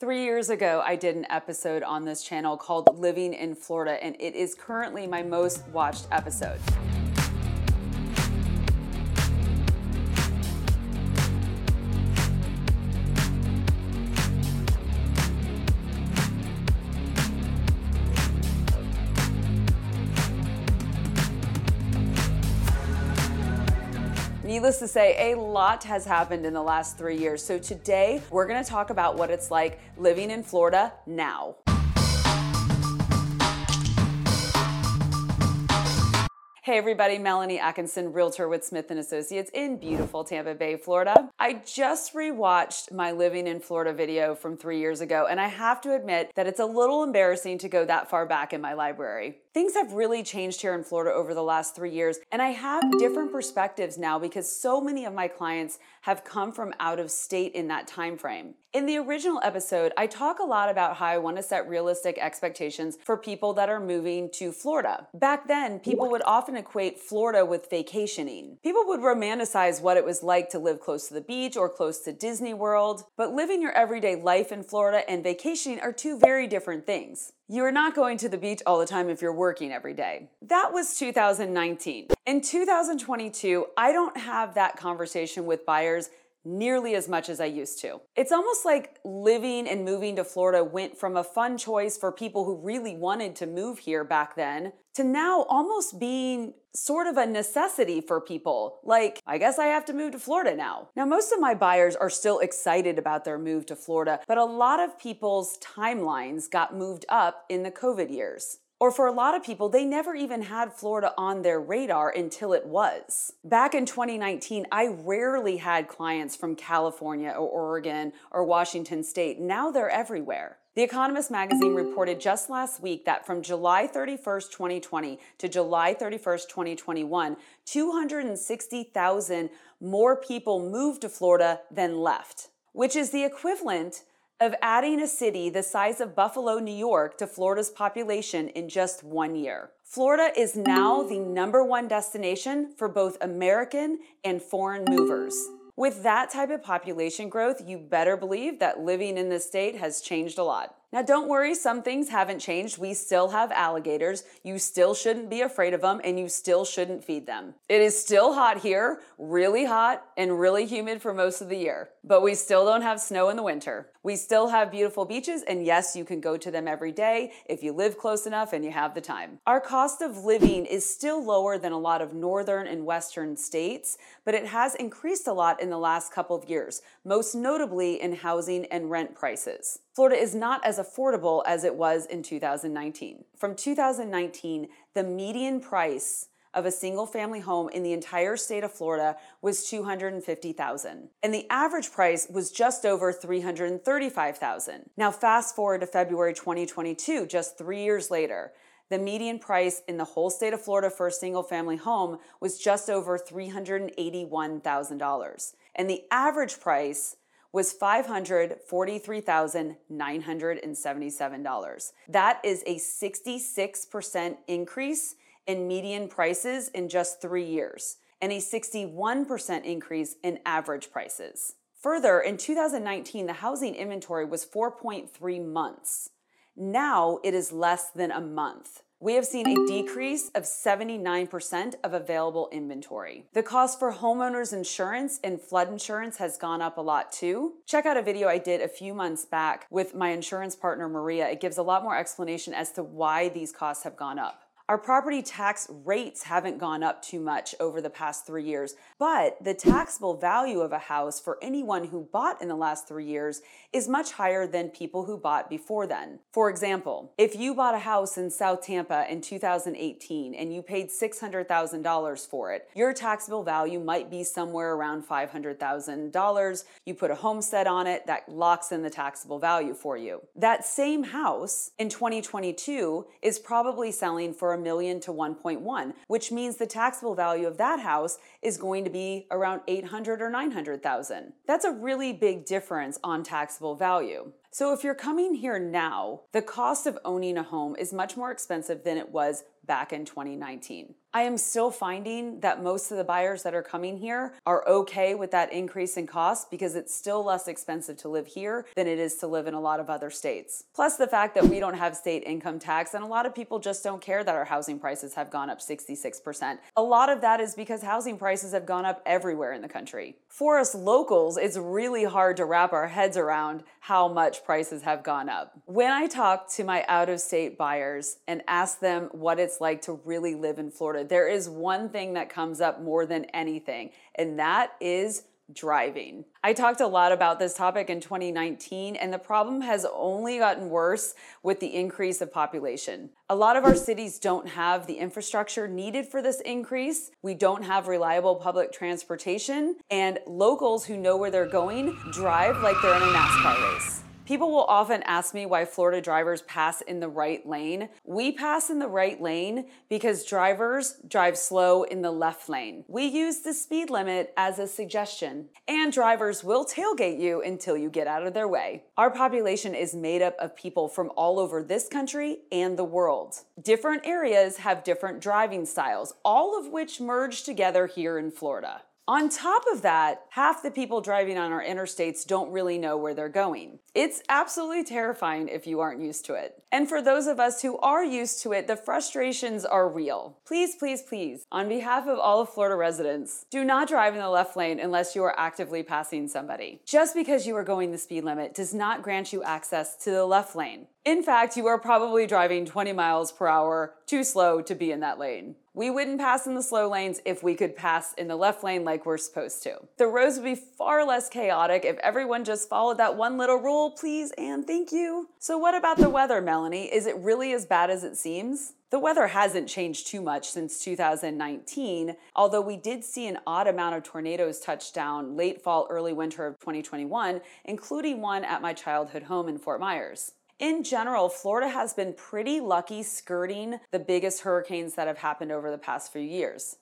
Three years ago, I did an episode on this channel called Living in Florida, and it is currently my most watched episode. Needless to say, a lot has happened in the last three years. So today, we're gonna talk about what it's like living in Florida now. Hey everybody, Melanie Atkinson, realtor with Smith & Associates in beautiful Tampa Bay, Florida. I just rewatched my living in Florida video from 3 years ago and I have to admit that it's a little embarrassing to go that far back in my library. Things have really changed here in Florida over the last 3 years and I have different perspectives now because so many of my clients have come from out of state in that time frame. In the original episode, I talk a lot about how I want to set realistic expectations for people that are moving to Florida. Back then, people would often equate Florida with vacationing. People would romanticize what it was like to live close to the beach or close to Disney World, but living your everyday life in Florida and vacationing are two very different things. You are not going to the beach all the time if you're working every day. That was 2019. In 2022, I don't have that conversation with buyers nearly as much as I used to. It's almost like living and moving to Florida went from a fun choice for people who really wanted to move here back then to now almost being sort of a necessity for people. Like, I guess I have to move to Florida now. Now, most of my buyers are still excited about their move to Florida, but a lot of people's timelines got moved up in the COVID years. Or for a lot of people, they never even had Florida on their radar until it was. Back in 2019, I rarely had clients from California or Oregon or Washington State. Now they're everywhere. The Economist magazine reported just last week that from July 31st, 2020 to July 31st, 2021, 260,000 more people moved to Florida than left, which is the equivalent of adding a city the size of Buffalo, New York to Florida's population in just one year. Florida is now the number one destination for both American and foreign movers. With that type of population growth, you better believe that living in this state has changed a lot. Now, don't worry, some things haven't changed. We still have alligators. You still shouldn't be afraid of them, and you still shouldn't feed them. It is still hot here, really hot and really humid for most of the year, but we still don't have snow in the winter. We still have beautiful beaches, and yes, you can go to them every day if you live close enough and you have the time. Our cost of living is still lower than a lot of northern and western states, but it has increased a lot in the last couple of years, most notably in housing and rent prices. Florida is not as affordable as it was in 2019. From 2019, the median price of a single family home in the entire state of Florida was 250,000 and the average price was just over 335,000. Now fast forward to February 2022, just 3 years later, the median price in the whole state of Florida for a single family home was just over $381,000 and the average price was $543,977. That is a 66% increase in median prices in just three years and a 61% increase in average prices. Further, in 2019, the housing inventory was 4.3 months. Now it is less than a month we have seen a decrease of 79% of available inventory. The cost for homeowners insurance and flood insurance has gone up a lot too. Check out a video I did a few months back with my insurance partner Maria. It gives a lot more explanation as to why these costs have gone up. Our property tax rates haven't gone up too much over the past three years, but the taxable value of a house for anyone who bought in the last three years is much higher than people who bought before then. For example, if you bought a house in South Tampa in 2018 and you paid $600,000 for it, your taxable value might be somewhere around $500,000. You put a homestead on it that locks in the taxable value for you. That same house in 2022 is probably selling for million to 1.1, which means the taxable value of that house is going to be around 800 or 900,000. That's a really big difference on taxable value. So if you're coming here now, the cost of owning a home is much more expensive than it was back in 2019. I am still finding that most of the buyers that are coming here are okay with that increase in cost because it's still less expensive to live here than it is to live in a lot of other states. Plus, the fact that we don't have state income tax, and a lot of people just don't care that our housing prices have gone up 66%. A lot of that is because housing prices have gone up everywhere in the country. For us locals, it's really hard to wrap our heads around how much prices have gone up. When I talk to my out of state buyers and ask them what it's like to really live in Florida, there is one thing that comes up more than anything, and that is driving. I talked a lot about this topic in 2019, and the problem has only gotten worse with the increase of population. A lot of our cities don't have the infrastructure needed for this increase. We don't have reliable public transportation, and locals who know where they're going drive like they're in a NASCAR race. People will often ask me why Florida drivers pass in the right lane. We pass in the right lane because drivers drive slow in the left lane. We use the speed limit as a suggestion, and drivers will tailgate you until you get out of their way. Our population is made up of people from all over this country and the world. Different areas have different driving styles, all of which merge together here in Florida. On top of that, half the people driving on our interstates don't really know where they're going. It's absolutely terrifying if you aren't used to it. And for those of us who are used to it, the frustrations are real. Please, please, please, on behalf of all of Florida residents, do not drive in the left lane unless you are actively passing somebody. Just because you are going the speed limit does not grant you access to the left lane. In fact, you are probably driving 20 miles per hour too slow to be in that lane. We wouldn't pass in the slow lanes if we could pass in the left lane like we're supposed to. The roads would be far less chaotic if everyone just followed that one little rule, please and thank you. So, what about the weather, Melanie? Is it really as bad as it seems? The weather hasn't changed too much since 2019, although we did see an odd amount of tornadoes touch down late fall, early winter of 2021, including one at my childhood home in Fort Myers. In general, Florida has been pretty lucky skirting the biggest hurricanes that have happened over the past few years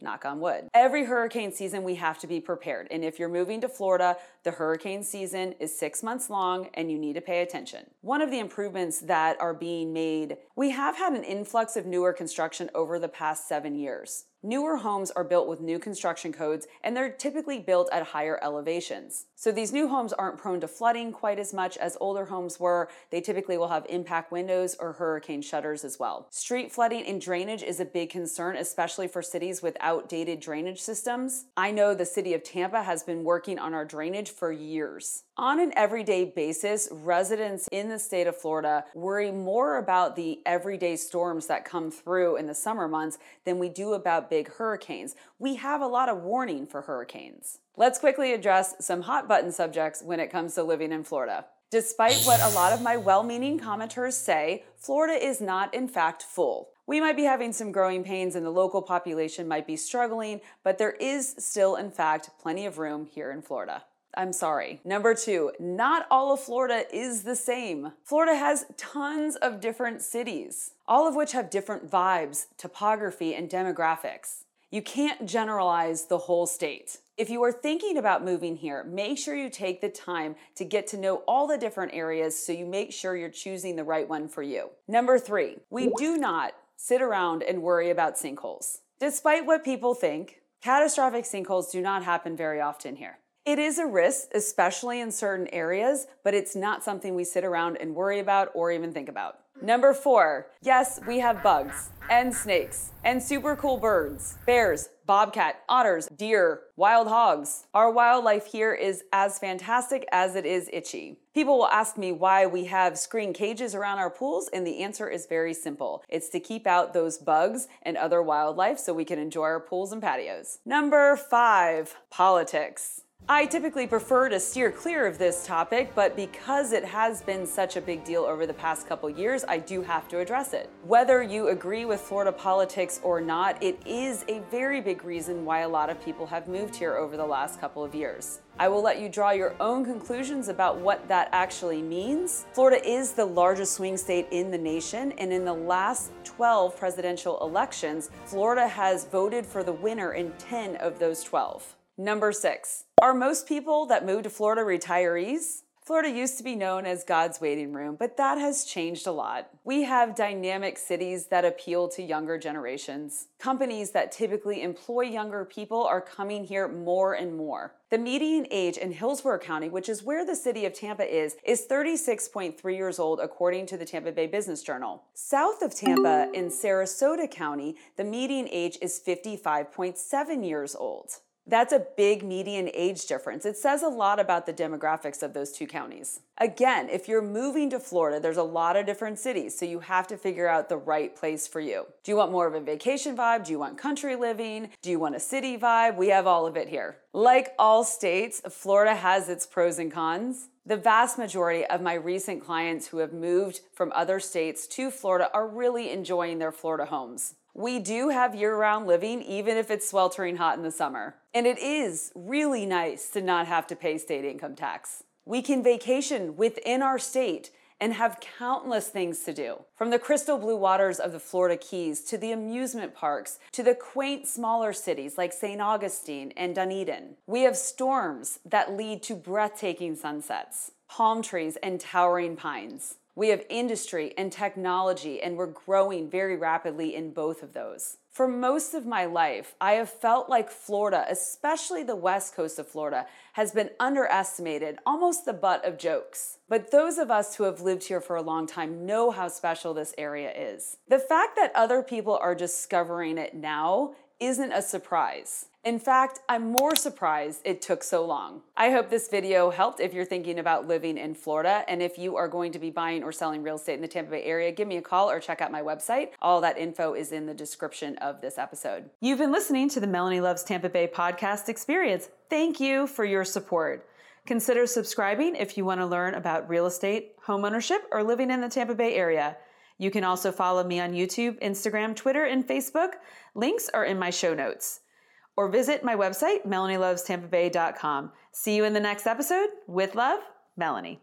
knock on wood. Every hurricane season, we have to be prepared. And if you're moving to Florida, the hurricane season is six months long and you need to pay attention. One of the improvements that are being made, we have had an influx of newer construction over the past seven years. Newer homes are built with new construction codes and they're typically built at higher elevations. So these new homes aren't prone to flooding quite as much as older homes were. They typically will have impact windows or hurricane shutters as well. Street flooding and drainage is a big concern, especially for cities with outdated drainage systems. I know the city of Tampa has been working on our drainage for years. On an everyday basis, residents in the state of Florida worry more about the everyday storms that come through in the summer months than we do big hurricanes. We have a lot of warning for hurricanes. Let's quickly address some hot button subjects when it comes to living in Florida. Despite what a lot of my well meaning commenters say, Florida is not, in fact, full. We might be having some growing pains and the local population might be struggling, but there is still, in fact, plenty of room here in Florida. I'm sorry. Number two, not all of Florida is the same. Florida has tons of different cities, all of which have different vibes, topography, and demographics. You can't generalize the whole state. If you are thinking about moving here, make sure you take the time to get to know all the different areas so you make sure you're choosing the right one for you. Number three, we do not sit around and worry about sinkholes. Despite what people think, catastrophic sinkholes do not happen very often here. It is a risk, especially in certain areas, but it's not something we sit around and worry about or even think about. Number four, yes, we have bugs and snakes and super cool birds, bears, bobcat, otters, deer, wild hogs. Our wildlife here is as fantastic as it is itchy. People will ask me why we have screen cages around our pools, and the answer is very simple. It's to keep out those bugs and other wildlife so we can enjoy our pools and patios. Number five, politics. I typically prefer to steer clear of this topic, but because it has been such a big deal over the past couple years, I do have to address it. Whether you agree with Florida politics or not, it is a very big reason why a lot of people have moved here over the last couple of years. I will let you draw your own conclusions about what that actually means. Florida is the largest swing state in the nation, and in the last 12 presidential elections, Florida has voted for the winner in 10 of those 12. Number six, are most people that move to Florida retirees? Florida used to be known as God's waiting room, but that has changed a lot. We have dynamic cities that appeal to younger generations. Companies that typically employ younger people are coming here more and more. The median age in Hillsborough County, which is where the city of Tampa is, is 36.3 years old, according to the Tampa Bay Business Journal. South of Tampa, in Sarasota County, the median age is 55.7 years old. That's a big median age difference. It says a lot about the demographics of those two counties. Again, if you're moving to Florida, there's a lot of different cities, so you have to figure out the right place for you. Do you want more of a vacation vibe? Do you want country living? Do you want a city vibe? We have all of it here. Like all states, Florida has its pros and cons. The vast majority of my recent clients who have moved from other states to Florida are really enjoying their Florida homes. We do have year round living, even if it's sweltering hot in the summer. And it is really nice to not have to pay state income tax. We can vacation within our state and have countless things to do. From the crystal blue waters of the Florida Keys to the amusement parks to the quaint smaller cities like St. Augustine and Dunedin. We have storms that lead to breathtaking sunsets, palm trees and towering pines. We have industry and technology, and we're growing very rapidly in both of those. For most of my life, I have felt like Florida, especially the west coast of Florida, has been underestimated, almost the butt of jokes. But those of us who have lived here for a long time know how special this area is. The fact that other people are discovering it now isn't a surprise. In fact, I'm more surprised it took so long. I hope this video helped if you're thinking about living in Florida. And if you are going to be buying or selling real estate in the Tampa Bay area, give me a call or check out my website. All that info is in the description of this episode. You've been listening to the Melanie Loves Tampa Bay podcast experience. Thank you for your support. Consider subscribing if you want to learn about real estate, homeownership, or living in the Tampa Bay area. You can also follow me on YouTube, Instagram, Twitter, and Facebook. Links are in my show notes. Or visit my website, melanielovestampabay.com. See you in the next episode. With love, Melanie.